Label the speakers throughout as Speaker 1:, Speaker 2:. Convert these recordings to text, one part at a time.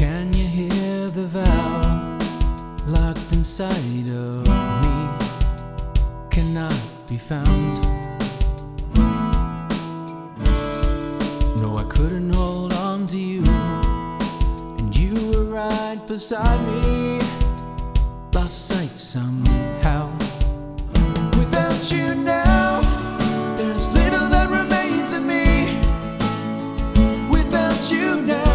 Speaker 1: Can you hear the vow locked inside of me? Cannot be found. No, I couldn't hold on to you, and you were right beside me. Lost sight somehow. Without you now, there's little that remains of me. Without you now.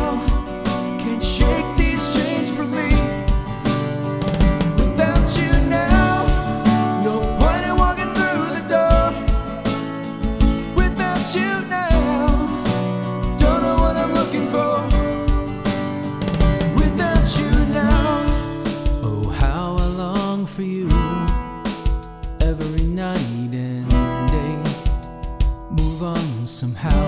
Speaker 1: For you every night and day. Move on somehow.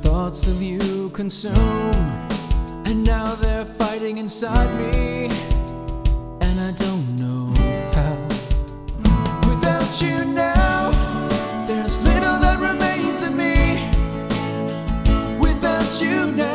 Speaker 1: Thoughts of you consume, and now they're fighting inside me, and I don't know how. Without you now, there's little that remains of me. Without you now.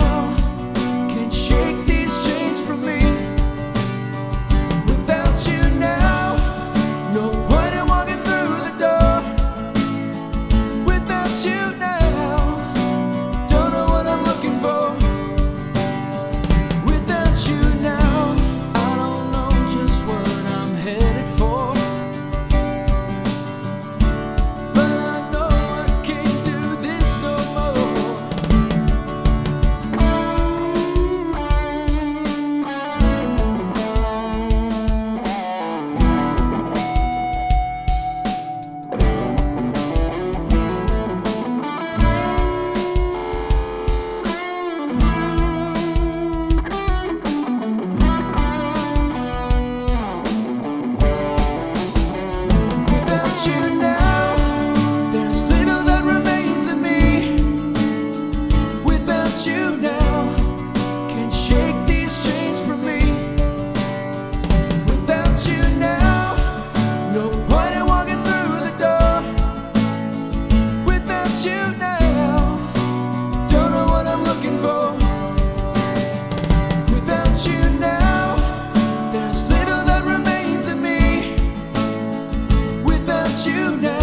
Speaker 1: you know.